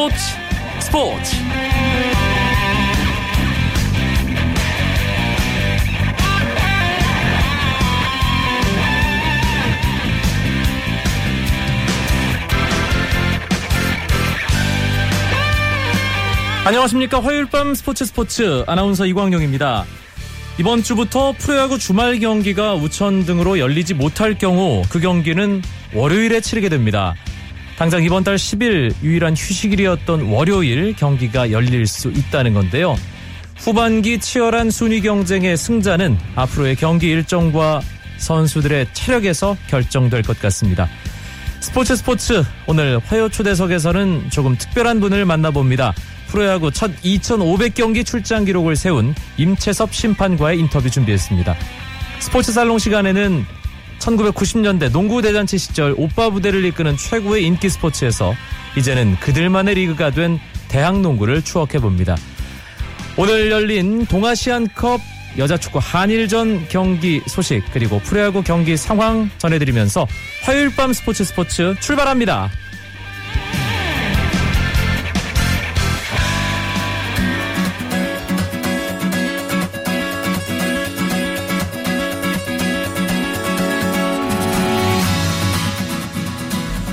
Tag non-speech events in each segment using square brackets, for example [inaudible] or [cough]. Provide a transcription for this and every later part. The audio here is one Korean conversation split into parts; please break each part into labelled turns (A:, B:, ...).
A: 스포츠 스포츠 안녕하십니까 화요일 밤 스포츠 스포츠 아나운서 이광용입니다. 이번 주부터 프로야구 주말 경기가 우천 등으로 열리지 못할 경우 그 경기는 월요일에 치르게 됩니다. 당장 이번 달 10일 유일한 휴식일이었던 월요일 경기가 열릴 수 있다는 건데요. 후반기 치열한 순위 경쟁의 승자는 앞으로의 경기 일정과 선수들의 체력에서 결정될 것 같습니다. 스포츠 스포츠 오늘 화요 초대석에서는 조금 특별한 분을 만나봅니다. 프로야구 첫 2,500경기 출장 기록을 세운 임채섭 심판과의 인터뷰 준비했습니다. 스포츠 살롱 시간에는 1990년대 농구 대잔치 시절 오빠 부대를 이끄는 최고의 인기 스포츠에서 이제는 그들만의 리그가 된 대학 농구를 추억해 봅니다. 오늘 열린 동아시안컵 여자 축구 한일전 경기 소식 그리고 프로야구 경기 상황 전해드리면서 화요일 밤 스포츠 스포츠 출발합니다.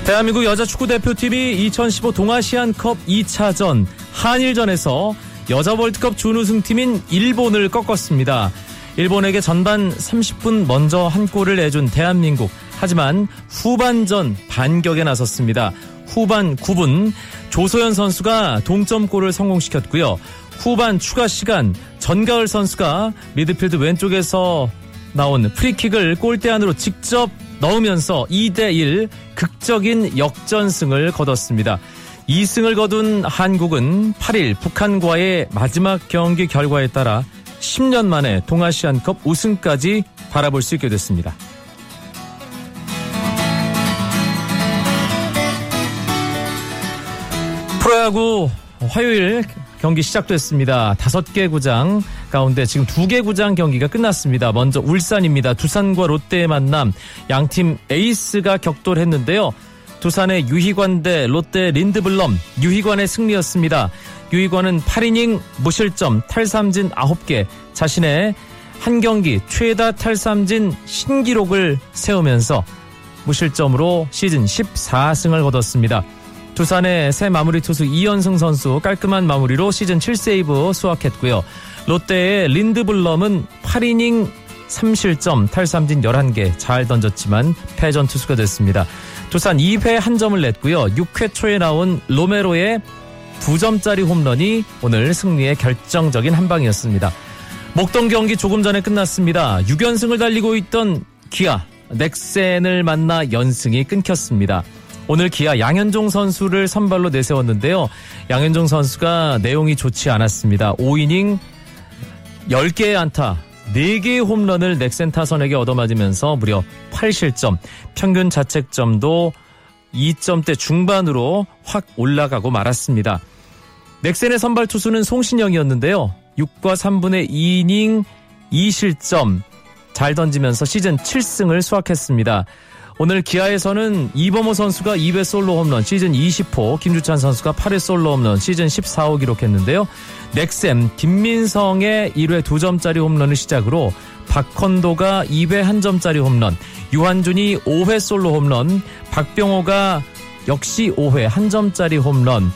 A: 대한민국 여자 축구 대표팀이 2015 동아시안컵 2차전 한일전에서 여자 월드컵 준우승팀인 일본을 꺾었습니다. 일본에게 전반 30분 먼저 한 골을 내준 대한민국. 하지만 후반전 반격에 나섰습니다. 후반 9분 조소연 선수가 동점골을 성공시켰고요. 후반 추가 시간 전가을 선수가 미드필드 왼쪽에서 나온 프리킥을 골대 안으로 직접 넣으면서 2대1 극적인 역전승을 거뒀습니다. 2승을 거둔 한국은 8일 북한과의 마지막 경기 결과에 따라 10년 만에 동아시안컵 우승까지 바라볼 수 있게 됐습니다. 프로야구 화요일 경기 시작됐습니다. 다섯 개 구장 가운데 지금 두 개 구장 경기가 끝났습니다. 먼저 울산입니다. 두산과 롯데의 만남. 양팀 에이스가 격돌했는데요. 두산의 유희관 대 롯데 린드블럼. 유희관의 승리였습니다. 유희관은 8이닝 무실점 탈삼진 9개 자신의 한 경기 최다 탈삼진 신기록을 세우면서 무실점으로 시즌 14승을 거뒀습니다. 두산의 새 마무리 투수 이현승 선수 깔끔한 마무리로 시즌 7세이브 수확했고요. 롯데의 린드블럼은 8이닝 3실점 탈삼진 11개 잘 던졌지만 패전 투수가 됐습니다. 두산 2회 한 점을 냈고요. 6회 초에 나온 로메로의 2점짜리 홈런이 오늘 승리의 결정적인 한 방이었습니다. 목동 경기 조금 전에 끝났습니다. 6연승을 달리고 있던 기아 넥센을 만나 연승이 끊겼습니다. 오늘 기아 양현종 선수를 선발로 내세웠는데요. 양현종 선수가 내용이 좋지 않았습니다. 5이닝 10개의 안타, 4개의 홈런을 넥센 타선에게 얻어맞으면서 무려 8실점, 평균 자책점도 2점대 중반으로 확 올라가고 말았습니다. 넥센의 선발 투수는 송신영이었는데요. 6과 3분의 2이닝 2실점 잘 던지면서 시즌 7승을 수확했습니다. 오늘 기아에서는 이범호 선수가 2회 솔로 홈런 시즌 20호, 김주찬 선수가 8회 솔로 홈런 시즌 14호 기록했는데요. 넥센 김민성의 1회 2점짜리 홈런을 시작으로 박헌도가 2회 1점짜리 홈런, 유한준이 5회 솔로 홈런, 박병호가 역시 5회 1점짜리 홈런,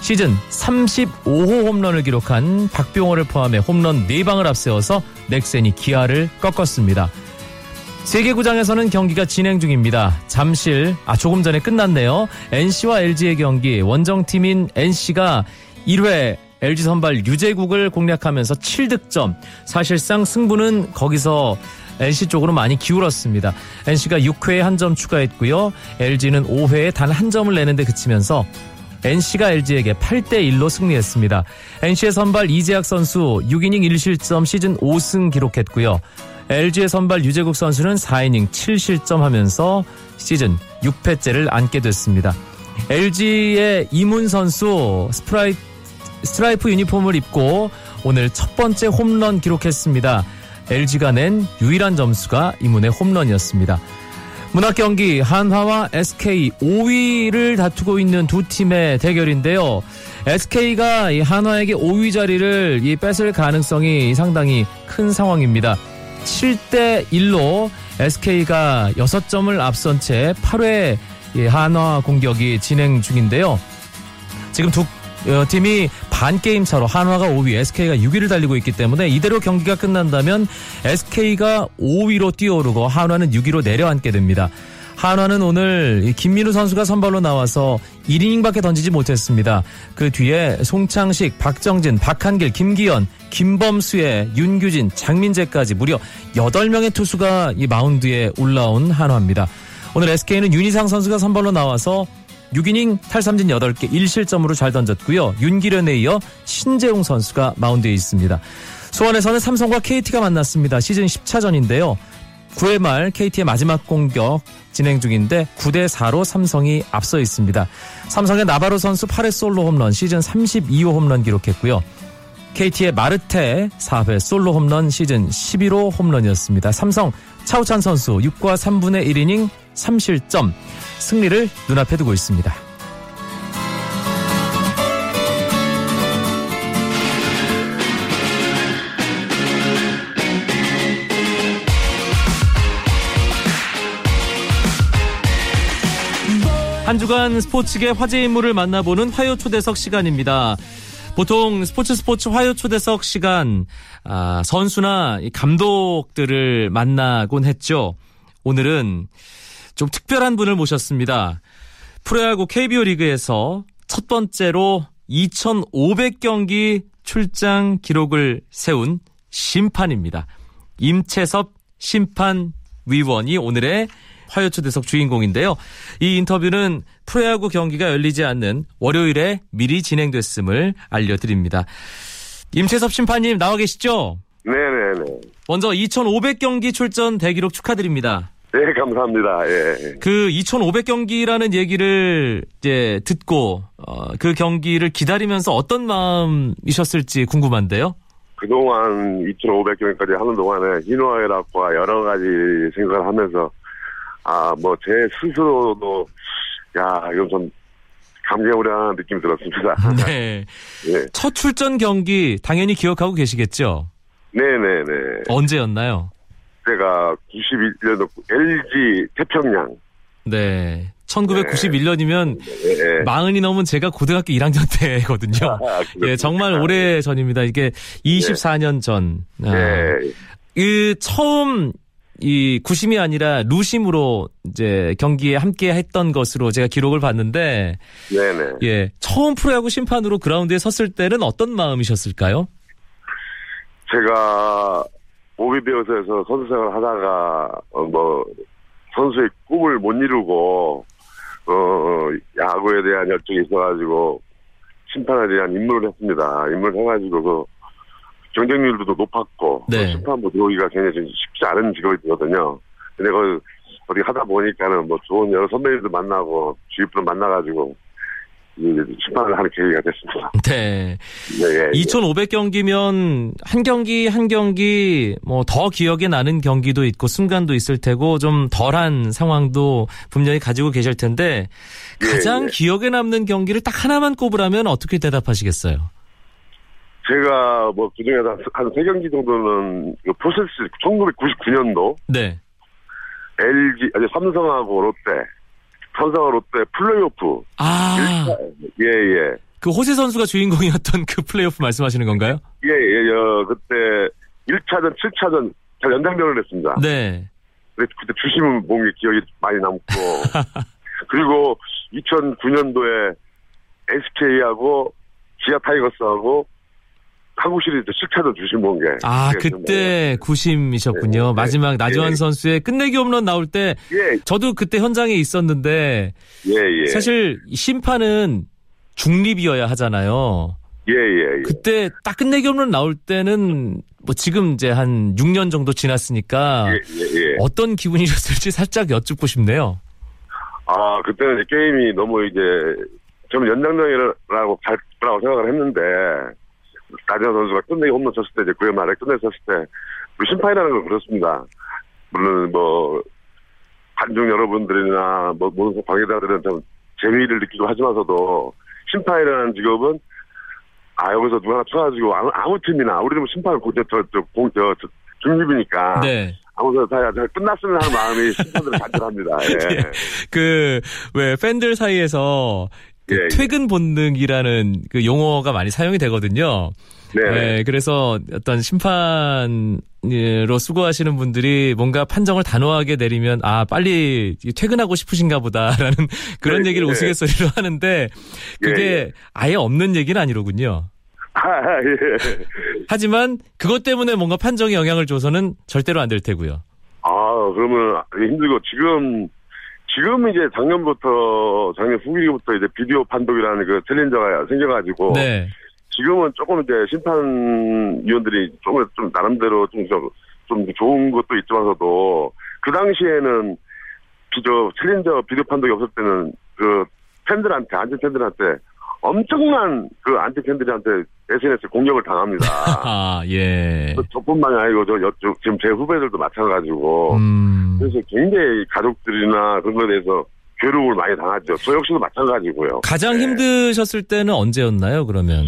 A: 시즌 35호 홈런을 기록한 박병호를 포함해 홈런 4방을 앞세워서 넥센이 기아를 꺾었습니다. 세 개 구장에서는 경기가 진행 중입니다. 잠실, 아, 조금 전에 끝났네요. NC와 LG의 경기, 원정팀인 NC가 1회 LG 선발 유재국을 공략하면서 7득점. 사실상 승부는 거기서 NC 쪽으로 많이 기울었습니다. NC가 6회에 한 점 추가했고요. LG는 5회에 단 한 점을 내는데 그치면서 NC가 LG에게 8대 1로 승리했습니다. NC의 선발 이재학 선수 6이닝 1실점 시즌 5승 기록했고요. LG의 선발 유재국 선수는 4이닝 7실점 하면서 시즌 6회째를 안게 됐습니다. LG의 이문 선수 스프라이, 스트라이프 유니폼을 입고 오늘 첫 번째 홈런 기록했습니다. LG가 낸 유일한 점수가 이문의 홈런이었습니다. 문학 경기 한화와 SK 5위를 다투고 있는 두 팀의 대결인데요. SK가 이 한화에게 5위 자리를 이 뺏을 가능성이 상당히 큰 상황입니다. 7대 1로 SK가 6점을 앞선 채 8회 한화 공격이 진행 중인데요. 지금 두 어, 팀이 반 게임 차로 한화가 5위, SK가 6위를 달리고 있기 때문에 이대로 경기가 끝난다면 SK가 5위로 뛰어오르고 한화는 6위로 내려앉게 됩니다. 한화는 오늘 김민우 선수가 선발로 나와서 1이닝밖에 던지지 못했습니다. 그 뒤에 송창식, 박정진, 박한길, 김기현, 김범수의 윤규진, 장민재까지 무려 8명의 투수가 이 마운드에 올라온 한화입니다. 오늘 SK는 윤희상 선수가 선발로 나와서 6이닝 탈삼진 8개 1실점으로 잘 던졌고요. 윤기련에 이어 신재용 선수가 마운드에 있습니다. 수원에서는 삼성과 KT가 만났습니다. 시즌 10차전인데요. 9회 말 KT의 마지막 공격 진행 중인데 9대 4로 삼성이 앞서 있습니다. 삼성의 나바로 선수 8회 솔로 홈런 시즌 32호 홈런 기록했고요. KT의 마르테 4회 솔로 홈런 시즌 11호 홈런이었습니다. 삼성 차우찬 선수 6과 3분의 1이닝 3실점 승리를 눈앞에 두고 있습니다. 한 주간 스포츠계 화제 인물을 만나보는 화요 초대석 시간입니다. 보통 스포츠 스포츠 화요 초대석 시간 아, 선수나 감독들을 만나곤 했죠. 오늘은 좀 특별한 분을 모셨습니다. 프로야구 KBO 리그에서 첫 번째로 2,500경기 출장 기록을 세운 심판입니다. 임채섭 심판 위원이 오늘의 화요초대석 주인공인데요. 이 인터뷰는 프로야구 경기가 열리지 않는 월요일에 미리 진행됐음을 알려드립니다. 임채섭 심판님 나와 계시죠?
B: 네네네.
A: 먼저 2,500경기 출전 대기록 축하드립니다.
B: 네, 감사합니다. 예.
A: 그 2,500경기라는 얘기를 이제 듣고 어, 그 경기를 기다리면서 어떤 마음이셨을지 궁금한데요.
B: 그동안 2,500경기까지 하는 동안에 희노애락과 여러 가지 생각을 하면서 아, 뭐 제 스스로도 야, 이건 좀 감개무량한 느낌이 들었습니다. [laughs]
A: 네.
B: 네.
A: 첫 출전 경기 당연히 기억하고 계시겠죠?
B: 네네네.
A: 언제였나요?
B: 제가 91년도 LG 태평양.
A: 네. 1991년이면
B: 네.
A: 마흔이 넘은 제가 고등학교 1학년 [laughs] 때거든요.
B: 아,
A: 예, 정말 오래 전입니다. 이게 24년 전. 아,
B: 네.
A: 그 처음 이 구심이 아니라 루심으로 이제 경기에 함께 했던 것으로 제가 기록을 봤는데
B: 네네.
A: 예, 처음 프로야구 심판으로 그라운드에 섰을 때는 어떤 마음이셨을까요?
B: 제가 오비베어스에서 선수 생활 하다가 어, 뭐 선수의 꿈을 못 이루고 어 야구에 대한 열정이 있어가지고 심판에 대한 임무를 했습니다. 임무를 해가지고 그 경쟁률도 높았고
A: 네.
B: 그 심판부 들어오기가 굉장히 좀 쉽지 않은 직업이거든요. 근데 그 어디 하다 보니까는 뭐 좋은 여러 선배님들 만나고 주위분들 만나가지고 이 심판을 하는 계기가 됐습니다.
A: 네. [laughs]
B: 네, 예, 예.
A: 2,500경기면 한 경기 한 경기 뭐 더 기억에 나는 경기도 있고 순간도 있을 테고 좀 덜한 상황도 분명히 가지고 계실 텐데
B: 예,
A: 가장
B: 예.
A: 기억에 남는 경기를 딱 하나만 꼽으라면 어떻게 대답하시겠어요?
B: 제가 뭐 그중에서 한세 경기 정도는 그 프로세스 1999년도
A: 네.
B: LG 아니 삼성하고 롯데 삼성하고 롯데 플레이오프
A: 아,
B: 예예
A: 그 호세 선수가 주인공이었던 그 플레이오프 말씀하시는 건가요?
B: 예예 어, 그때 1차전 7차전 잘 연장전을 했습니다.
A: 네.
B: 근데 그때 주심은 몹시 기억이 많이 남고 [laughs] 그리고 2009년도에 SK하고 기아 타이거스하고 한국 시리즈 7차전 주심 본 게.
A: 아, 그때 구심이셨군요.
B: 네, 네.
A: 마지막 나주환
B: 네.
A: 선수의 끝내기 홈런 나올 때
B: 예,
A: 저도 그때 현장에 있었는데
B: 예, 예.
A: 사실 이 심판은 중립이어야 하잖아요.
B: 예, 예, 예.
A: 그때 딱 끝내기 홈런 나올 때는 뭐 지금 이제 한 6년 정도 지났으니까
B: 예, 예, 예.
A: 어떤 기분이셨을지 살짝 여쭙고 싶네요.
B: 아, 그때는 이제 게임이 너무 이제, 저는 연장전이라고 갈 거라고 생각을 했는데, 나지현 선수가 끝내기 홈런 쳤을 때, 이제 9회 말에 끝내쳤을 때, 우리 심판이라는 건 그렇습니다. 물론 뭐, 관중 여러분들이나 뭐 모든 관계자들은 좀 재미를 느끼고 하지만서도 심판이라는 직업은 아 여기서 누가 하나 쳐가지고 아무, 아무 팀이나 우리는 뭐 심판을 저저공저 중립이니까
A: 네.
B: 아무튼 다 끝났으면 하는 마음이 심판들을 간절합니다. [laughs] 예.
A: 그왜 팬들 사이에서 그
B: 예, 예.
A: 퇴근 본능이라는 그 용어가 많이 사용이 되거든요.
B: 네.
A: 네, 그래서 어떤 심판으로 수고하시는 분들이 뭔가 판정을 단호하게 내리면 아 빨리 퇴근하고 싶으신가 보다라는 [laughs] 그런
B: 네,
A: 얘기를
B: 네.
A: 우스갯소리로 하는데 그게
B: 예, 예.
A: 아예 없는 얘기는 아니로군요.
B: 아, 예.
A: 하지만 그것 때문에 뭔가 판정에 영향을 줘서는 절대로 안 될 테고요.
B: 아, 그러면 힘들고 지금 지금 이제 작년부터 작년 후기부터 이제 비디오 판독이라는 그 챌린저가 생겨가지고
A: 네.
B: 지금은 조금 이제 심판위원들이 조금 좀 나름대로 좀, 좀, 좀 좋은 것도 있지만서도 그 당시에는 비저 challenger 비디오 판독이 없을 때는 그 팬들한테 안티 팬들한테 엄청난 그 안티 팬들한테 SNS 공격을 당합니다. [laughs]
A: 아, 예.
B: 저뿐만이 아니고 저 여쪽 지금 제 후배들도 마찬가지고
A: 음.
B: 그래서 굉장히 가족들이나 그런 거에 대해서 괴로움을 많이 당하죠. 저 역시도 마찬가지고요.
A: 가장
B: 네.
A: 힘드셨을 때는 언제였나요, 그러면?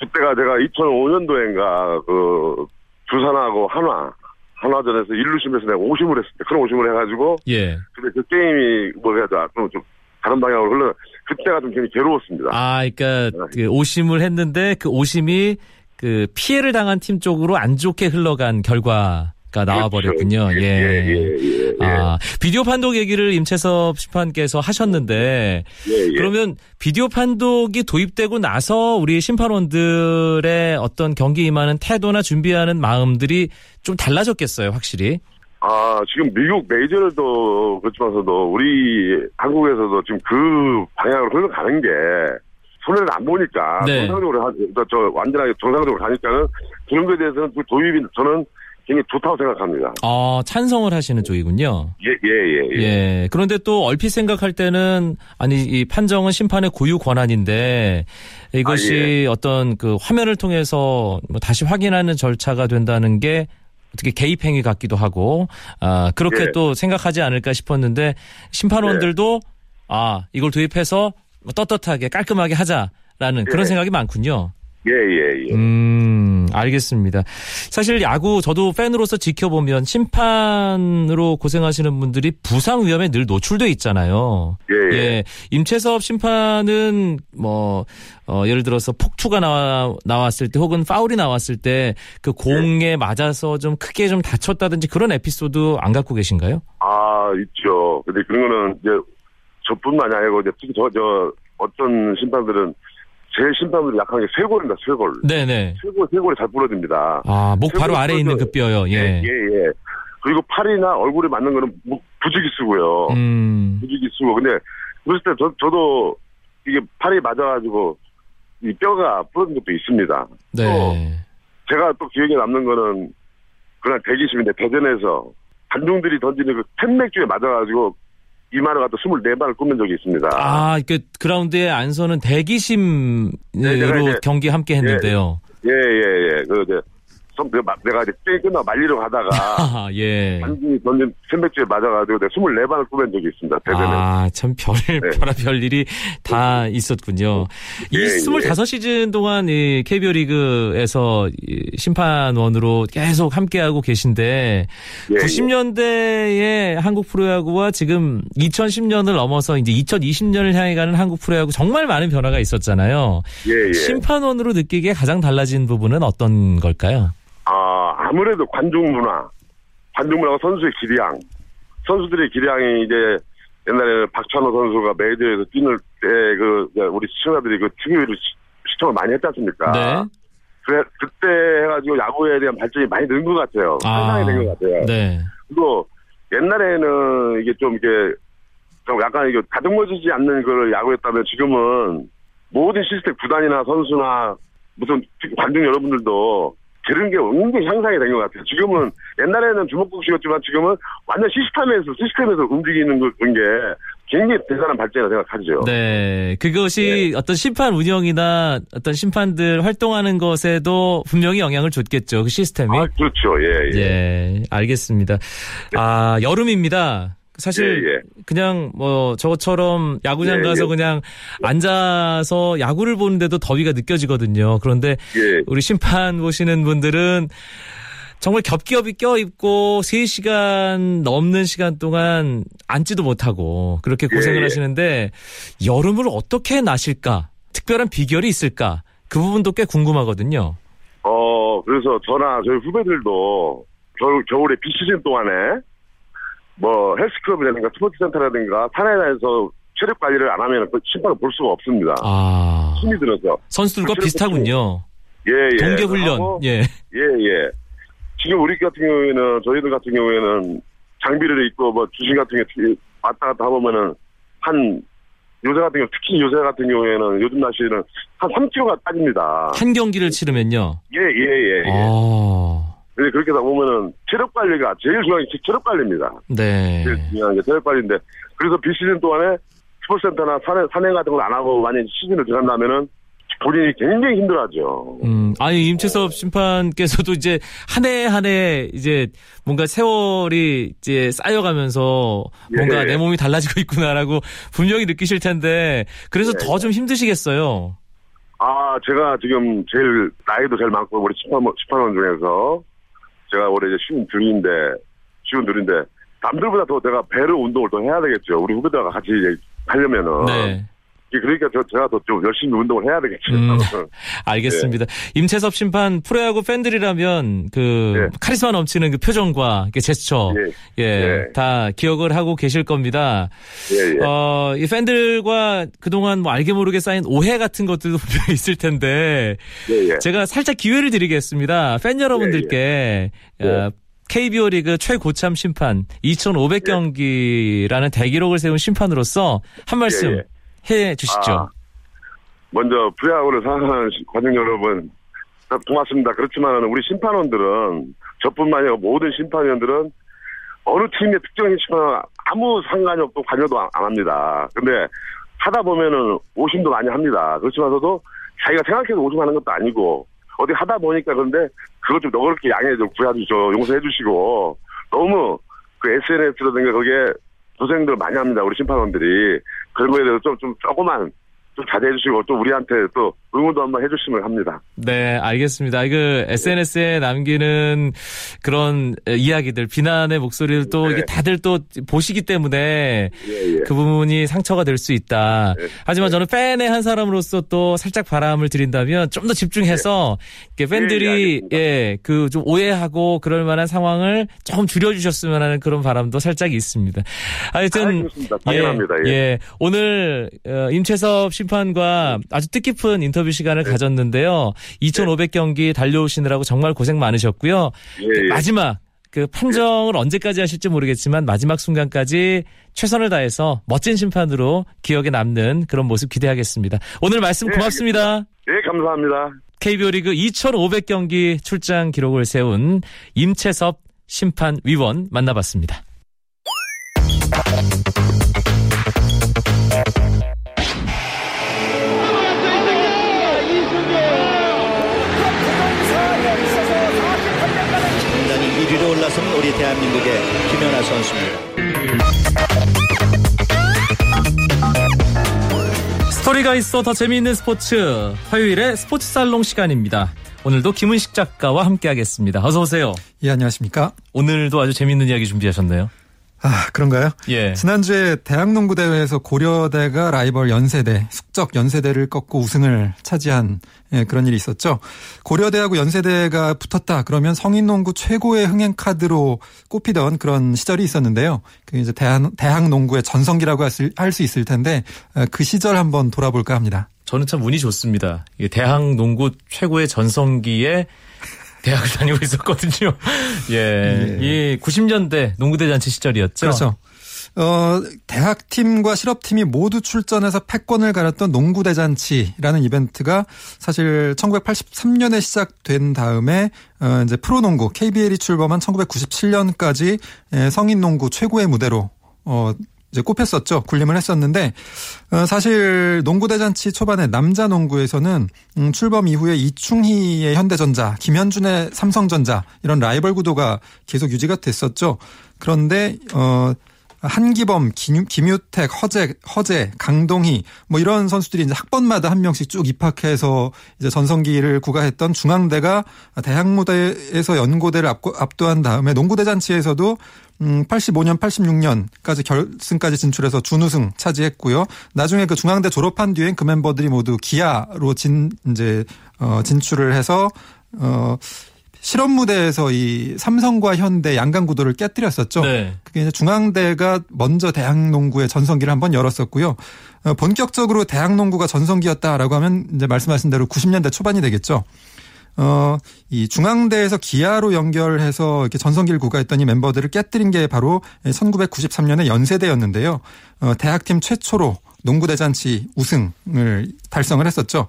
B: 그때가 제가 2005년도인가 그 두산하고 한화 한화전에서 1루심에서 내가 오심을 했을 때 그런 오심을 해가지고
A: 예.
B: 근데 그 게임이 뭐 해야 돼? 좀, 좀 다른 방향으로 흘러 그때가 좀 굉장히 괴로웠습니다.
A: 아, 그러니까
B: 네.
A: 그 오심을 했는데 그 오심이 그 피해를 당한 팀 쪽으로 안 좋게 흘러간 결과 가 나와 버렸군요.
B: 그렇죠.
A: 예.
B: 예, 예, 예, 예.
A: 아, 비디오 판독 얘기를 임채섭 심판께서 하셨는데
B: 예, 예.
A: 그러면 비디오 판독이 도입되고 나서 우리 심판원들의 어떤 경기 임하는 태도나 준비하는 마음들이 좀 달라졌겠어요, 확실히.
B: 아, 지금 미국 메이저들도 그렇지만서도 우리 한국에서도 지금 그 방향으로 흘러가는 게 손해를 안 보니까
A: 네.
B: 정상적으로 하, 저, 저 완전하게 정상적으로 가니까는 그런 거에 대해서는 그 도입이 저는 굉장히 좋다고 생각합니다.
A: 어, 찬성을 하시는 쪽이군요.
B: 예, 예, 예. 예.
A: 예. 그런데 또 얼핏 생각할 때는 아니 이 판정은 심판의 고유 권한인데 이것이
B: 아,
A: 어떤 그 화면을 통해서 뭐 다시 확인하는 절차가 된다는 게 어떻게 개입 행위 같기도 하고 아 그렇게
B: 예.
A: 또 생각하지 않을까 싶었는데 심판원들도 아 이걸 도입해서 뭐 떳떳하게 깔끔하게 하자라는 그런
B: 예.
A: 생각이 많군요.
B: 예, 예, 예.
A: 음, 알겠습니다. 사실 야구 저도 팬으로서 지켜보면 심판으로 고생하시는 분들이 부상 위험에 늘 노출돼 있잖아요.
B: 예, 예.
A: 임채섭 심판은 뭐 어, 예를 들어서 폭투가 나와 나왔을 때 혹은 파울이 나왔을 때 그 공에 맞아서 좀 크게 좀 다쳤다든지 그런 에피소드 안 갖고 계신가요?
B: 아, 있죠. 근데 그런 거는 이제 저뿐만이 아니고 이제 특히 저, 저, 어떤 심판들은 제일 심판들이 약한 게 쇄골입니다, 쇄골.
A: 네네.
B: 쇄골, 쇄골이 잘 부러집니다.
A: 아, 목 바로
B: 쇄골
A: 아래 에 있는. 그 뼈요. 예.
B: 예, 예. 그리고 팔이나 얼굴에 맞는 거는 무- 부지기 쓰고요.
A: 음.
B: 부지기 쓰고. 근데, 그랬을 때 저, 저도 이게 팔이 맞아가지고 이 뼈가 부러진 것도 있습니다.
A: 네.
B: 제가 또 기억에 남는 거는 그날 대기심인데 대전에서 관중들이 던지는 그 캔맥주에 맞아가지고 이마를 갖다 24발을 꽂는 적이 있습니다.
A: 아, 그 그라운드에 안서는 대기심으로
B: 네,
A: 경기 함께 했는데요.
B: 예, 예, 예. 그, 이제, 좀 내가, 내가 이제 끝나고 말리러 가다가
A: 아, 예.
B: 관중이 던진 캔맥주에 맞아가지고 내가 24발을 꽂은 적이 있습니다. 대전에.
A: 아, 참 별,
B: 네.
A: 별별 일이 다 있었군요. 이
B: 예, 예.
A: 25시즌 동안 이 KBO 리그에서 이 심판원으로 계속 함께하고 계신데
B: 예,
A: 90년대의 한국 프로야구와 지금 2010년을 넘어서 이제 2020년을 향해 가는 한국 프로야구 정말 많은 변화가 있었잖아요.
B: 예, 예.
A: 심판원으로 느끼기에 가장 달라진 부분은 어떤 걸까요?
B: 아, 아무래도 관중 문화, 관중 문화가 선수의 기량, 선수들의 기량이 이제 옛날에는 박찬호 선수가 메이저에서 뛰는 때 그 우리 시청자들이 그 TV로 시청을 많이 했지 않습니까?
A: 네.
B: 그래, 그때 해가지고 야구에 대한 발전이 많이 는 것 같아요. 상당히 된것 같아요.
A: 네.
B: 그리고 옛날에는 이게 좀 이게 좀 약간 이게 다듬어지지 않는 그 야구였다면 지금은 모든 시스템 구단이나 선수나 무슨 관중 여러분들도 그런 게 굉장히 향상이 된 것 같아요. 지금은 옛날에는 주먹국식이었지만 지금은 완전 시스템에서 시스템에서 움직이는 그- 게 굉장히 대단한 발전이라고 생각하죠.
A: 네. 그것이 어떤 심판 운영이나 어떤 심판들 활동하는 것에도 분명히 영향을 줬겠죠. 그 시스템이.
B: 아, 그렇죠. 예, 예.
A: 예, 알겠습니다. 아, 여름입니다. 사실
B: 예, 예.
A: 그냥 뭐 저처럼 야구장
B: 예,
A: 가서
B: 예.
A: 그냥 앉아서 야구를 보는데도 더위가 느껴지거든요. 그런데
B: 예.
A: 우리 심판 보시는 분들은 정말 겹겹이 껴입고 3시간 넘는 시간 동안 앉지도 못하고 그렇게 고생을
B: 예, 예.
A: 하시는데 여름을 어떻게 나실까? 특별한 비결이 있을까? 그 부분도 꽤 궁금하거든요.
B: 어, 그래서 저나 저희 후배들도 겨울, 겨울에 비 시즌 동안에 뭐 헬스클럽이라든가 스포츠센터라든가 산에서 체력 관리를 안 하면 그 심판을 볼 수가 없습니다.
A: 아.
B: 힘이 들어서.
A: 선수들과
B: 체력
A: 비슷하군요.
B: 예, 예.
A: 동계 훈련.
B: 하고
A: 예.
B: 예, 예. 지금 우리 같은 경우에는, 저희들 같은 경우에는 장비를 입고 뭐 주신 같은 게 왔다 갔다 하보면은 한, 요새 같은 경우, 특히 요새 같은 경우에는 요즘 날씨에는 한 3kg가 빠집니다.
A: 한 경기를 치르면요.
B: 예, 예, 예. 예.
A: 아.
B: 근데 그렇게 다 보면은 체력 관리가 제일 중요한 게 체력 관리입니다.
A: 네.
B: 제일 중요한 게 체력 관리인데 그래서 비시즌 동안에 스포츠센터나 산행, 산행 같은 걸 안 하고 만약 시즌을 들어간다면은 본인이 굉장히 힘들어하죠.
A: 음, 아니, 임채섭 심판께서도 이제 한 해 한 해 이제 뭔가 세월이 이제 쌓여가면서 뭔가
B: 예.
A: 내 몸이 달라지고 있구나라고 분명히 느끼실 텐데 그래서
B: 예.
A: 더좀 힘드시겠어요.
B: 아, 제가 지금 제일 나이도 제일 많고 우리 심판, 심판원 중에서 제가 올해 이제 쉬운 둘인데 쉬운 둘인데 남들보다 더 내가 배로 운동을 더 해야 되겠죠. 우리 후배들과 같이 이제 하려면은.
A: 네.
B: 그러니까 저, 제가 더 좀 열심히 운동을 해야 되겠죠.
A: 음. [laughs] 알겠습니다. 임채섭 심판 프로야구 팬들이라면 그
B: 예.
A: 카리스마 넘치는 그 표정과 그 제스처
B: 예.
A: 예,
B: 예.
A: 다 기억을 하고 계실 겁니다.
B: 예, 예.
A: 어, 이 팬들과 그동안 뭐 알게 모르게 쌓인 오해 같은 것들도 분명히 [laughs] 있을 텐데
B: 예, 예.
A: 제가 살짝 기회를 드리겠습니다. 팬 여러분들께
B: 예.
A: 어, KBO 리그 최고참 심판 2,500경기라는 대기록을 세운 심판으로서 한 말씀
B: 예,
A: 해 주시죠.
B: 아, 먼저 프리야구를 사랑하는 시- 관중 여러분 다 고맙습니다. 그렇지만 우리 심판원들은 저뿐만 아니라 모든 심판위원들은 어느 팀의 특정 심판 아무 상관이 없고 관여도 안, 안 합니다. 근데 하다 보면은 오심도 많이 합니다. 그렇지만서도 자기가 생각해서 오심하는 것도 아니고 어디 하다 보니까 그런데 그것 좀 너그럽게 양해 좀 구해주시고 용서해 주시고 너무 그 SNS라든가 거기에 고생들 많이 합니다. 우리 심판원들이. 그런 거에 대해서 좀, 좀 조그만 좀 자제해 주시고 또 우리한테 또 응원도 한번 해주시면 합니다.
A: 네, 알겠습니다. 그 SNS에 남기는 그런 이야기들, 비난의 목소리를 또
B: 네.
A: 이게 다들 또 보시기 때문에
B: 예, 예.
A: 그 부분이 상처가 될 수 있다.
B: 네.
A: 하지만 저는 팬의 한 사람으로서 또 살짝 바람을 드린다면 좀 더 집중해서
B: 예,
A: 팬들이
B: 알겠습니다.
A: 예, 그 좀 오해하고 그럴 만한 상황을 조금 줄여주셨으면 하는 그런 바람도 살짝 있습니다. 하여튼
B: 알겠습니다. 당연합니다. 예.
A: 예, 오늘 어, 임채섭 심판과 아주 뜻깊은 인터뷰 시간을
B: 네.
A: 가졌는데요. 2,500경기 달려오시느라고 정말 고생 많으셨고요.
B: 예, 예.
A: 마지막 그 판정을 언제까지 하실지 모르겠지만 마지막 순간까지 최선을 다해서 멋진 심판으로 기억에 남는 그런 모습 기대하겠습니다. 오늘 말씀
B: 네,
A: 고맙습니다.
B: 예, 감사합니다.
A: KBO 리그 2,500경기 출장 기록을 세운 임채섭 심판위원 만나봤습니다.
C: 대한민국의 김연아 선수입니다.
A: 스토리가 있어 더 재미있는 스포츠 화요일의 스포츠 살롱 시간입니다. 오늘도 김은식 작가와 함께하겠습니다. 어서 오세요.
D: 예, 안녕하십니까.
A: 오늘도 아주 재미있는 이야기 준비하셨네요.
D: 아, 그런가요?
A: 예.
D: 지난주에 대학농구대회에서 고려대가 라이벌 연세대, 숙적 연세대를 꺾고 우승을 차지한 예, 그런 일이 있었죠. 고려대하고 연세대가 붙었다 그러면 성인농구 최고의 흥행 카드로 꼽히던 그런 시절이 있었는데요. 그 이제 대학, 대학농구의 전성기라고 할수 있을 텐데 어, 그 시절 한번 돌아볼까 합니다.
A: 저는 참 운이 좋습니다. 이게 대학 농구 최고의 전성기에 대학을 다니고 있었거든요. [laughs] 예. 이 90년대 농구대잔치 시절이었죠.
D: 그렇죠. 어, 대학팀과 실업팀이 모두 출전해서 패권을 가렸던 농구대잔치라는 이벤트가 사실 1983년에 시작된 다음에 어, 이제 프로농구 KBL이 출범한 1997년까지 예, 성인농구 최고의 무대로 어, 이제 꼽혔었죠. 군림을 했었는데 어, 사실 농구 대잔치 초반에 남자 농구에서는 음, 출범 이후에 이충희의 현대전자, 김현준의 삼성전자 이런 라이벌 구도가 계속 유지가 됐었죠. 그런데 어 한기범, 김, 김유택, 허재, 허재, 강동희 뭐 이런 선수들이 이제 학번마다 한 명씩 쭉 입학해서 이제 전성기를 구가했던 중앙대가 대학 무대에서 연고대를 압도한 다음에 농구대 잔치에서도 음, 85년, 86년까지 결승까지 진출해서 준우승 차지했고요. 나중에 그 중앙대 졸업한 뒤엔 그 멤버들이 모두 기아로 진, 이제, 어, 진출을 해서, 어, 실험 무대에서 이 삼성과 현대 양강 구도를 깨뜨렸었죠. 네. 그게 이제 중앙대가 먼저 대학 농구의 전성기를 한번 열었었고요. 어, 본격적으로 대학 농구가 전성기였다라고 하면 이제 말씀하신 대로 90년대 초반이 되겠죠. 어, 이 중앙대에서 기아로 연결해서 이렇게 전성기를 구가했던 이 멤버들을 깨뜨린 게 바로 1993년에 연세대였는데요. 어, 대학팀 최초로 농구 대잔치 우승을 달성을 했었죠.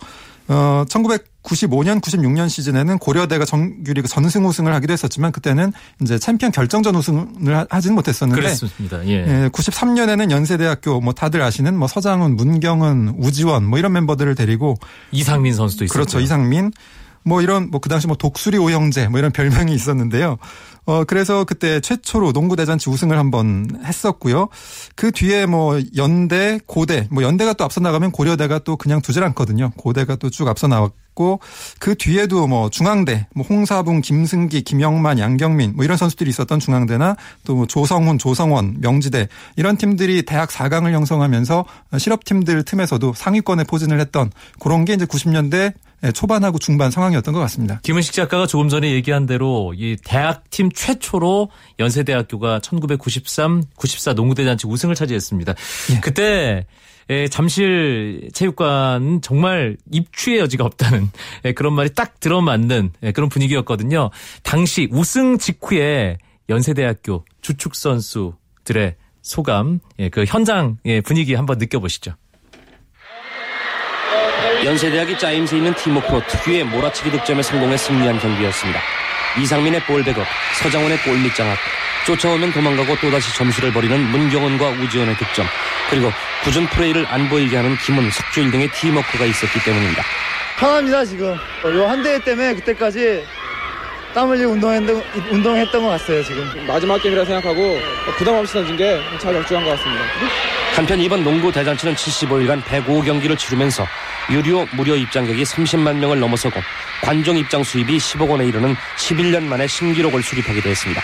D: 어, 1995년, 96년 시즌에는 고려대가 정규리그 전승 우승을 하기도 했었지만 그때는 이제 챔피언 결정전 우승을 하지는 못했었는데.
A: 그렇습니다. 예.
D: 예 93년에는 연세대학교 뭐 다들 아시는 뭐 서장훈, 문경은, 우지원 뭐 이런 멤버들을 데리고
A: 이상민 선수도 있었고.
D: 그렇죠. 이상민. 뭐 이런 뭐 그 당시 뭐 독수리 오형제 뭐 이런 별명이 있었는데요. 어 그래서 그때 최초로 농구 대잔치 우승을 한번 했었고요. 그 뒤에 뭐 연대, 고대, 뭐 연대가 또 앞서 나가면 고려대가 또 그냥 두질 않거든요. 고대가 또 쭉 앞서 나왔고 그 뒤에도 뭐 중앙대, 뭐 홍사붕, 김승기, 김영만, 양경민 뭐 이런 선수들이 있었던 중앙대나 또 뭐 조성훈, 조성원, 명지대 이런 팀들이 대학 4강을 형성하면서 실업팀들 틈에서도 상위권에 포진을 했던 그런 게 이제 90년대 예, 초반하고 중반 상황이었던 것 같습니다.
A: 김은식 작가가 조금 전에 얘기한 대로 이 대학팀 최초로 연세대학교가 1993, 94 농구대잔치 우승을 차지했습니다. 예. 그때 예, 잠실 체육관 정말 입추의 여지가 없다는 예, 그런 말이 딱 들어맞는 그런 분위기였거든요. 당시 우승 직후에 연세대학교 주축 선수들의 소감, 그 현장 분위기 한번 느껴보시죠.
E: 연세대학이 짜임새 있는 팀워크로 특유의 몰아치기 득점에 성공해 승리한 경기였습니다. 이상민의 볼백업, 서장훈의 골밑 장악, 쫓아오면 도망가고 또다시 점수를 벌이는 문경원과 우지원의 득점, 그리고 굳은 플레이를 안 보이게 하는 김은, 석주일 등의 팀워크가 있었기 때문입니다.
F: 편합니다 지금. 요 한 대회 때문에 그때까지 땀 흘리고 운동했던, 운동했던 것 같아요 지금.
G: 마지막 게임이라 생각하고 부담 없이 던진 게잘 적중한 것 같습니다.
E: 한편 이번 농구 대잔치는 75일간 105경기를 치르면서 유료 무료 입장객이 30만 명을 넘어서고 관중 입장 수입이 10억 원에 이르는 11년 만에 신기록을 수립하기도 했습니다.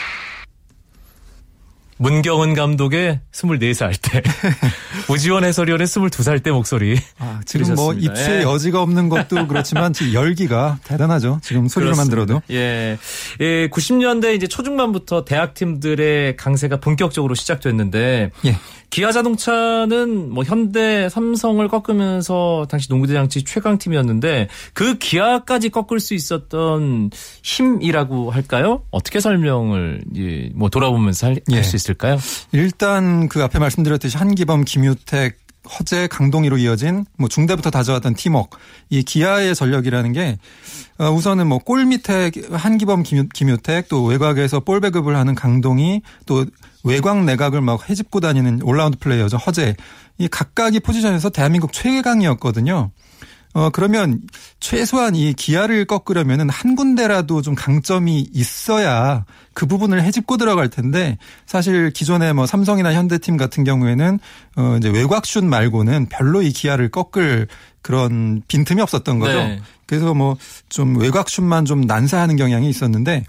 A: 문경은 감독의 24살 때, [laughs] 우지원 해설위원의 22살 때 목소리.
D: 아, 지금 뭐 들으셨습니다. 뭐 입추에 예. 여지가 없는 것도 그렇지만 열기가 대단하죠. 지금 소리로만 들어도.
A: 예. 예, 90년대 이제 초중반부터 대학팀들의 강세가 본격적으로 시작됐는데, 예. 기아 자동차는 뭐 현대, 삼성을 꺾으면서 당시 농구대장치 최강팀이었는데 그 기아까지 꺾을 수 있었던 힘이라고 할까요? 어떻게 설명을 뭐 돌아보면서 할수 예. 있을까요?
D: 일단 그 앞에 말씀드렸듯이 한기범, 김유택, 허재, 강동희로 이어진 뭐 중대부터 다져왔던 팀워크. 이 기아의 전력이라는 게 어, 우선은 뭐 골 밑에 한기범, 김유택 또 외곽에서 볼 배급을 하는 강동희 또 외곽 내곽을 막 헤집고 다니는 올라운드 플레이어죠. 허재. 이 각각의 포지션에서 대한민국 최강이었거든요. 어, 그러면 최소한 이 기아를 꺾으려면은 한 군데라도 좀 강점이 있어야 그 부분을 헤집고 들어갈 텐데 사실 기존의 뭐 삼성이나 현대팀 같은 경우에는 어, 이제 외곽슛 말고는 별로 이 기아를 꺾을 그런 빈틈이 없었던 거죠. 네. 그래서 뭐 좀 외곽슛만 좀 난사하는 경향이 있었는데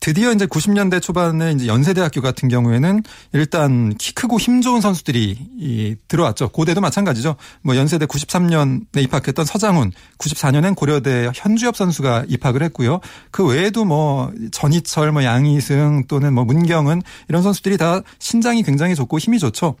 D: 드디어 이제 90년대 초반에 이제 연세대학교 같은 경우에는 일단 키 크고 힘 좋은 선수들이 이 들어왔죠. 고대도 마찬가지죠. 뭐 연세대 93년에 입학했던 서장훈, 94년엔 고려대 현주엽 선수가 입학을 했고요. 그 외에도 뭐 전희철, 뭐 양희승 또는 뭐 문경은 이런 선수들이 다 신장이 굉장히 좋고 힘이 좋죠.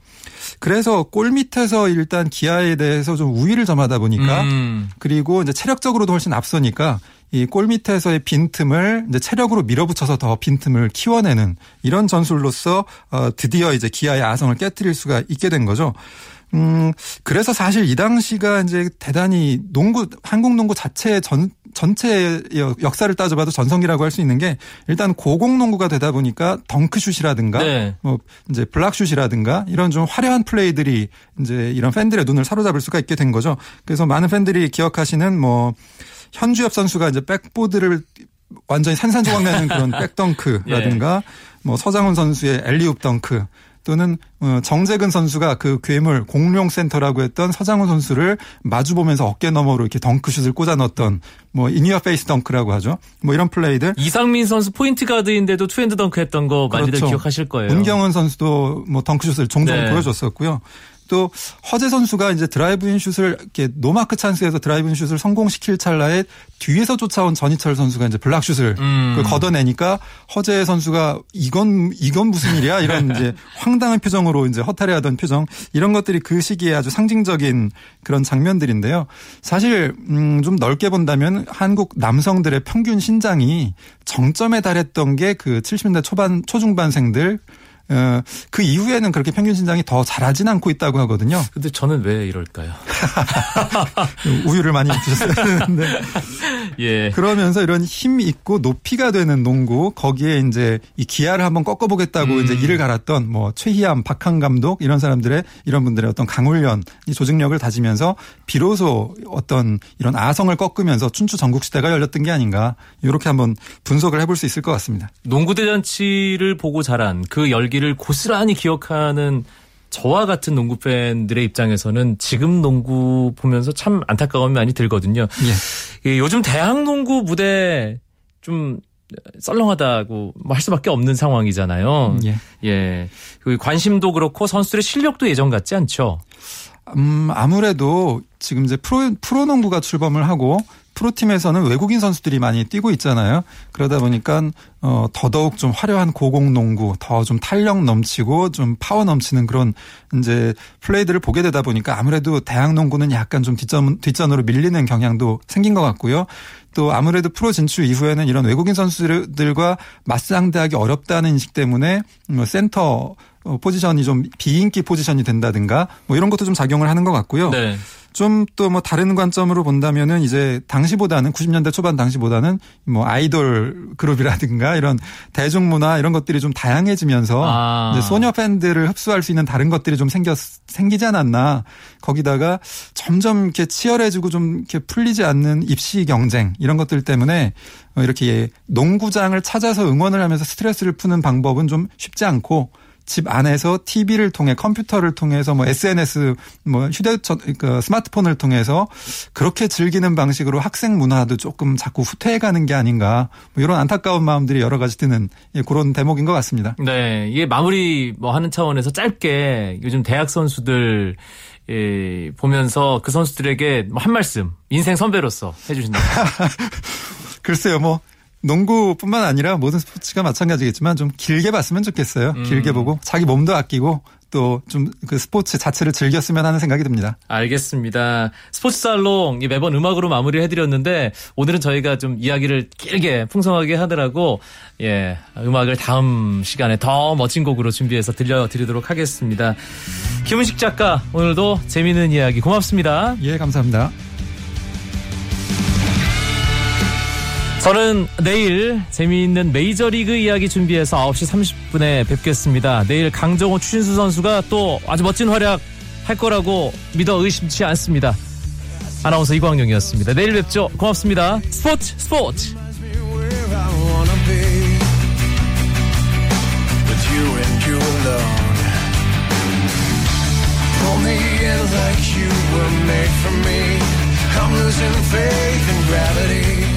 D: 그래서 골 밑에서 일단 기아에 대해서 좀 우위를 점하다 보니까 음. 그리고 이제 체력적으로도 훨씬 앞서니까 이골 밑에서의 빈틈을 이제 체력으로 밀어붙여서 더 빈틈을 키워내는 이런 전술로서 어 드디어 이제 기아의 아성을 깨뜨릴 수가 있게 된 거죠. 음, 그래서 사실 이 당시가 이제 대단히 농구, 한국 농구 자체의 전, 전체 역사를 따져봐도 전성기라고 할 수 있는 게 일단 고공 농구가 되다 보니까 덩크슛이라든가 네. 뭐 이제 블락슛이라든가 이런 좀 화려한 플레이들이 이제 이런 팬들의 눈을 사로잡을 수가 있게 된 거죠. 그래서 많은 팬들이 기억하시는 뭐 현주엽 선수가 이제 백보드를 완전히 산산조각 내는 그런 [laughs] back 덩크라든가 예. 뭐 서장훈 선수의 alley-oop 덩크 또는 어, 정재근 선수가 그 괴물 공룡 센터라고 했던 서장훈 선수를 마주 보면서 어깨 너머로 이렇게 덩크슛을 꽂아 넣었던 뭐 in your face 덩크라고 하죠. 뭐 이런 플레이들
A: 이상민 선수 포인트 가드인데도 two-hand 덩크 했던 거 많이들
D: 그렇죠.
A: 기억하실 거예요.
D: 문경은 선수도 뭐 덩크슛을 종종
A: 네.
D: 보여줬었고요. 또 허재 선수가 이제 드라이브인 슛을 이렇게 노마크 찬스에서 드라이브인 슛을 성공시킬 찰나에 뒤에서 쫓아온 전희철 선수가 이제 블락슛을
A: 음.
D: 걷어내니까 허재 선수가 이건 이건 무슨 일이야 이런 이제 [laughs] 황당한 표정으로 이제 허탈해하던 표정 이런 것들이 그 시기에 아주 상징적인 그런 장면들인데요. 사실 음, 좀 넓게 본다면 한국 남성들의 평균 신장이 정점에 달했던 게 그 70년대 초반 초중반생들 어, 그 이후에는 그렇게 평균 신장이 더 자라진 않고 있다고 하거든요.
A: 근데 저는 왜 이럴까요? [laughs]
D: 우유를 많이 드셨어야 되는데. [laughs]
A: 예.
D: 그러면서 이런 힘 있고 높이가 되는 농구 거기에 이제 이 기아를 한번 꺾어보겠다고
A: 음.
D: 이제 이를 갈았던 뭐 최희암, 박한 감독 이런 사람들의 이런 분들의 어떤 강훈련 이 조직력을 다지면서 비로소 어떤 이런 아성을 꺾으면서 춘추 전국 시대가 열렸던 게 아닌가 이렇게 한번 분석을 해볼 수 있을 것 같습니다.
A: 농구 대잔치를 보고 자란 그 열기 를 고스란히 기억하는 저와 같은 농구 팬들의 입장에서는 지금 농구 보면서 참 안타까움이 많이 들거든요.
D: 예.
A: 예, 요즘 대학 농구 무대 좀 썰렁하다고 뭐할 수밖에 없는 상황이잖아요.
D: 예.
A: 예. 그 관심도 그렇고 선수들의 실력도 예전 같지 않죠.
D: 음, 아무래도 지금 이제 프로, 프로농구가 출범을 하고 프로팀에서는 외국인 선수들이 많이 뛰고 있잖아요. 그러다 보니까 어 더더욱 좀 화려한 고공 농구, 더 좀 탄력 넘치고 좀 파워 넘치는 그런 이제 플레이들을 보게 되다 보니까 아무래도 대학 농구는 약간 좀 뒷전 뒷전으로 밀리는 경향도 생긴 것 같고요. 또 아무래도 프로 진출 이후에는 이런 외국인 선수들과 맞상대하기 어렵다는 인식 때문에 뭐 센터 어, 포지션이 좀 비인기 포지션이 된다든가 뭐 이런 것도 좀 작용을 하는 것 같고요.
A: 네.
D: 좀 또 뭐 다른 관점으로 본다면은 이제 당시보다는 90년대 초반 당시보다는 뭐 아이돌 그룹이라든가 이런 대중문화 이런 것들이 좀 다양해지면서
A: 아.
D: 소녀 팬들을 흡수할 수 있는 다른 것들이 좀 생겼 생기지 않았나 거기다가 점점 이렇게 치열해지고 좀 이렇게 풀리지 않는 입시 경쟁 이런 것들 때문에 어, 이렇게 농구장을 찾아서 응원을 하면서 스트레스를 푸는 방법은 좀 쉽지 않고 집 안에서 TV를 통해 컴퓨터를 통해서 뭐 SNS 뭐 휴대전 그 스마트폰을 통해서 그렇게 즐기는 방식으로 학생 문화도 조금 자꾸 후퇴해가는 게 아닌가. 뭐 이런 안타까운 마음들이 여러 가지 드는 예, 그런 대목인 것 같습니다.
A: 네, 이게 마무리 뭐 하는 차원에서 짧게 요즘 대학 선수들 예, 보면서 그 선수들에게 뭐한 말씀 인생 선배로서 해주신다면 [laughs]
D: 글쎄요, 뭐 농구뿐만 아니라 모든 스포츠가 마찬가지겠지만 좀 길게 봤으면 좋겠어요. 길게 보고 자기 몸도 아끼고 또 좀 그 스포츠 자체를 즐겼으면 하는 생각이 듭니다.
A: 알겠습니다. 스포츠 살롱 이 매번 음악으로 마무리를 해드렸는데 오늘은 저희가 좀 이야기를 길게 풍성하게 하느라고 예 음악을 다음 시간에 더 멋진 곡으로 준비해서 들려드리도록 하겠습니다. 김은식 작가 오늘도 재미있는 이야기 고맙습니다.
D: 예, 감사합니다.
A: 저는 내일 재미있는 메이저리그 이야기 준비해서 9시 30분에 뵙겠습니다. 내일 강정호 추신수 선수가 또 아주 멋진 활약 할 거라고 믿어 의심치 않습니다. 아나운서 이광용이었습니다. 내일 뵙죠. 고맙습니다. 스포츠 스포츠.
H: like you were made for me. I'm losing faith in gravity.